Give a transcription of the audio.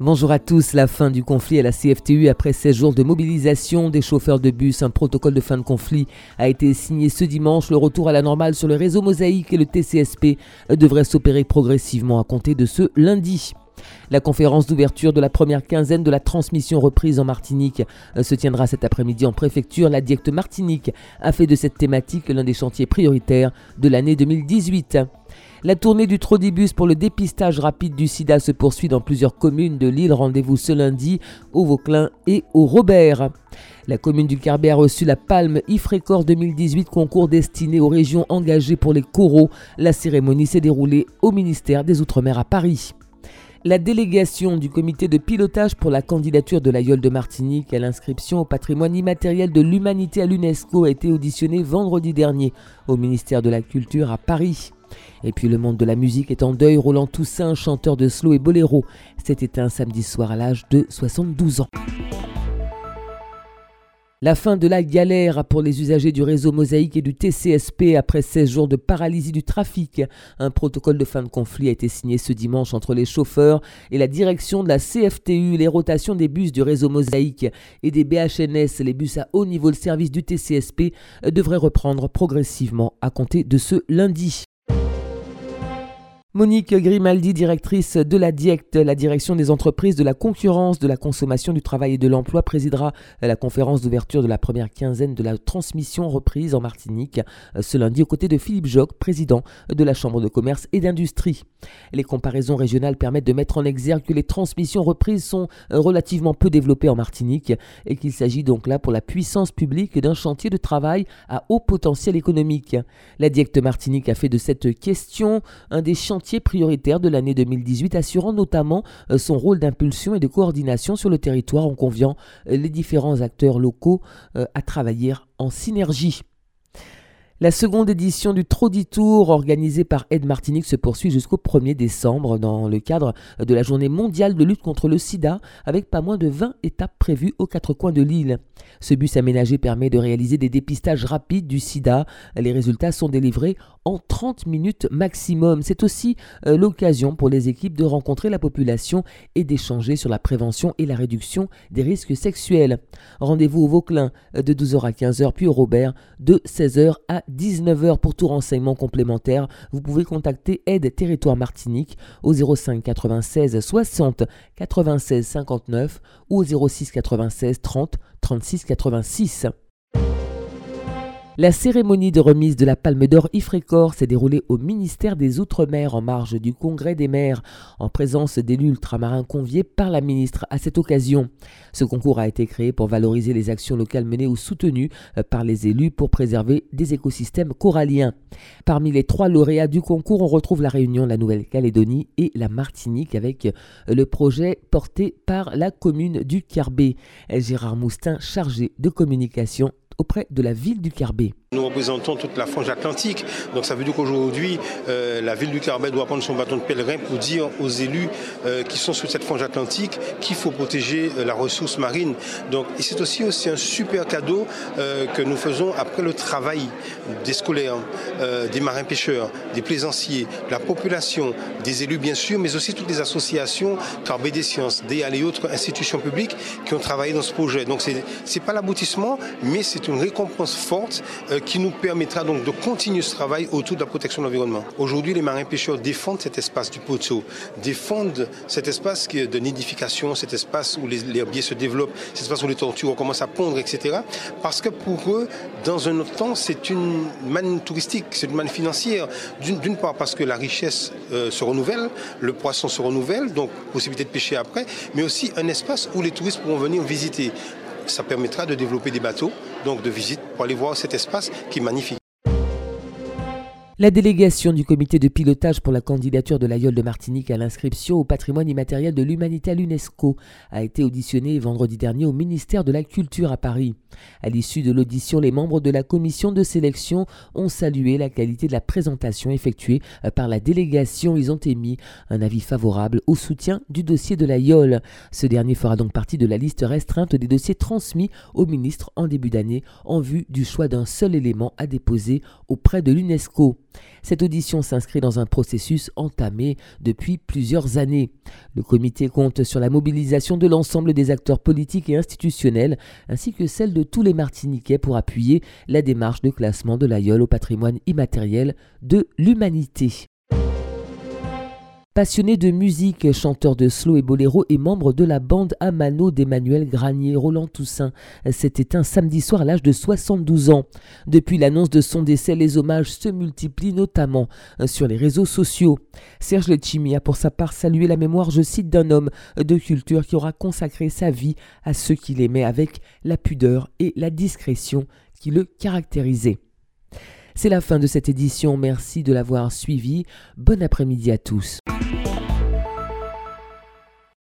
Bonjour à tous. La fin du conflit à la CFTU après 16 jours de mobilisation des chauffeurs de bus. Un protocole de fin de conflit a été signé ce dimanche. Le retour à la normale sur le réseau Mosaïque et le TCSP devrait s'opérer progressivement à compter de ce lundi. La conférence d'ouverture de la première quinzaine de la transmission reprise en Martinique se tiendra cet après-midi en préfecture. La Diecte Martinique a fait de cette thématique l'un des chantiers prioritaires de l'année 2018. La tournée du Trodibus pour le dépistage rapide du sida se poursuit dans plusieurs communes de l'île. Rendez-vous ce lundi au Vauclin et au Robert. La commune du Carbet a reçu la palme IFRECOR 2018, concours destiné aux régions engagées pour les coraux. La cérémonie s'est déroulée au ministère des Outre-mer à Paris. La délégation du comité de pilotage pour la candidature de l'aïeul de Martinique à l'inscription au patrimoine immatériel de l'humanité à l'UNESCO a été auditionnée vendredi dernier au ministère de la Culture à Paris. Et puis le monde de la musique est en deuil. Roland Toussaint, chanteur de slow et boléro, s'est éteint samedi soir à l'âge de 72 ans. La fin de la galère pour les usagers du réseau Mosaïque et du TCSP après 16 jours de paralysie du trafic. Un protocole de fin de conflit a été signé ce dimanche entre les chauffeurs et la direction de la CFTU. Les rotations des bus du réseau Mosaïque et des BHNS, les bus à haut niveau de service du TCSP, devraient reprendre progressivement à compter de ce lundi. Monique Grimaldi, directrice de la DIECT, la direction des entreprises de la concurrence, de la consommation, du travail et de l'emploi, présidera la conférence d'ouverture de la première quinzaine de la transmission reprise en Martinique ce lundi aux côtés de Philippe Joc, président de la Chambre de commerce et d'industrie. Les comparaisons régionales permettent de mettre en exergue que les transmissions reprises sont relativement peu développées en Martinique et qu'il s'agit donc là pour la puissance publique d'un chantier de travail à haut potentiel économique. La DIECT Martinique a fait de cette question un des chantiers prioritaire de l'année 2018, assurant notamment euh, son rôle d'impulsion et de coordination sur le territoire en conviant euh, les différents acteurs locaux euh, à travailler en synergie. La seconde édition du Trodi Tour organisée par Aide Martinique se poursuit jusqu'au 1er décembre dans le cadre de la journée mondiale de lutte contre le sida avec pas moins de 20 étapes prévues aux quatre coins de l'île. Ce bus aménagé permet de réaliser des dépistages rapides du sida. Les résultats sont délivrés en 30 minutes maximum. C'est aussi euh, l'occasion pour les équipes de rencontrer la population et d'échanger sur la prévention et la réduction des risques sexuels. Rendez-vous au Vauclin de 12h à 15h puis au Robert de 16h à 19h pour tout renseignement complémentaire. Vous pouvez contacter Aide Territoire Martinique au 05 96 60 96 59 ou au 06 96 30 36 86. La cérémonie de remise de la Palme d'Or Ifrécor s'est déroulée au ministère des Outre-mer en marge du Congrès des maires, en présence d'élus ultramarins conviés par la ministre à cette occasion. Ce concours a été créé pour valoriser les actions locales menées ou soutenues euh, par les élus pour préserver des écosystèmes coralliens. Parmi les trois lauréats du concours, on retrouve la Réunion, la Nouvelle-Calédonie et la Martinique avec euh, le projet porté par la commune du Carbet. Gérard Moustin, chargé de communication auprès de la ville du Carbet. Nous représentons toute la frange atlantique, donc ça veut dire qu'aujourd'hui, euh, la ville du Carbet doit prendre son bâton de pèlerin pour dire aux élus euh, qui sont sur cette frange atlantique qu'il faut protéger euh, la ressource marine. Donc, c'est aussi, aussi un super cadeau que nous faisons après le travail des scolaires, des marins-pêcheurs, des plaisanciers, de la population, des élus bien sûr, mais aussi toutes les associations, Carbet des sciences, DEAL et autres institutions publiques qui ont travaillé dans ce projet. Donc, ce n'est pas l'aboutissement, mais c'est une récompense forte qui nous permettra donc de continuer ce travail autour de la protection de l'environnement. Aujourd'hui, les marins-pêcheurs défendent cet espace du poteau, défendent cet espace de nidification, cet espace où les, herbiers se développent, cet espace où les tortues recommencent à pondre, etc. Parce que pour eux, dans un autre temps, c'est une manne touristique, c'est une manne financière. D'une part parce que la richesse euh, se renouvelle, le poisson se renouvelle, donc possibilité de pêcher après, mais aussi un espace où les touristes pourront venir visiter ça permettra de développer des bateaux, donc de visite, pour aller voir cet espace qui est magnifique. La délégation du comité de pilotage pour la candidature de l'aïeul de Martinique à l'inscription au patrimoine immatériel de l'humanité à l'UNESCO a été auditionnée vendredi dernier au ministère de la Culture à Paris. À l'issue de l'audition, les membres de la commission de sélection ont salué la qualité de la présentation effectuée par la délégation. Ils ont émis un avis favorable au soutien du dossier de l'aïeul. Ce dernier fera donc partie de la liste restreinte des dossiers transmis au ministre en début d'année en vue du choix d'un seul élément à déposer auprès de l'UNESCO. Cette audition s'inscrit dans un processus entamé depuis plusieurs années. Le comité compte sur la mobilisation de l'ensemble des acteurs politiques et institutionnels, ainsi que celle de tous les Martiniquais pour appuyer la démarche de classement de l'aïeul au patrimoine immatériel de l'humanité. Passionné de musique, chanteur de slow et boléro et membre de la bande Amano d'Emmanuel Granier, Roland Toussaint s'est éteint samedi soir à l'âge de 72 ans. Depuis l'annonce de son décès, les hommages se multiplient notamment sur les réseaux sociaux. Serge Letchimi a pour sa part salué la mémoire, je cite, d'un homme de culture qui aura consacré sa vie à ceux qu'il aimait avec la pudeur et la discrétion qui le caractérisaient. C'est la fin de cette édition, merci de l'avoir suivi. Bon après-midi à tous.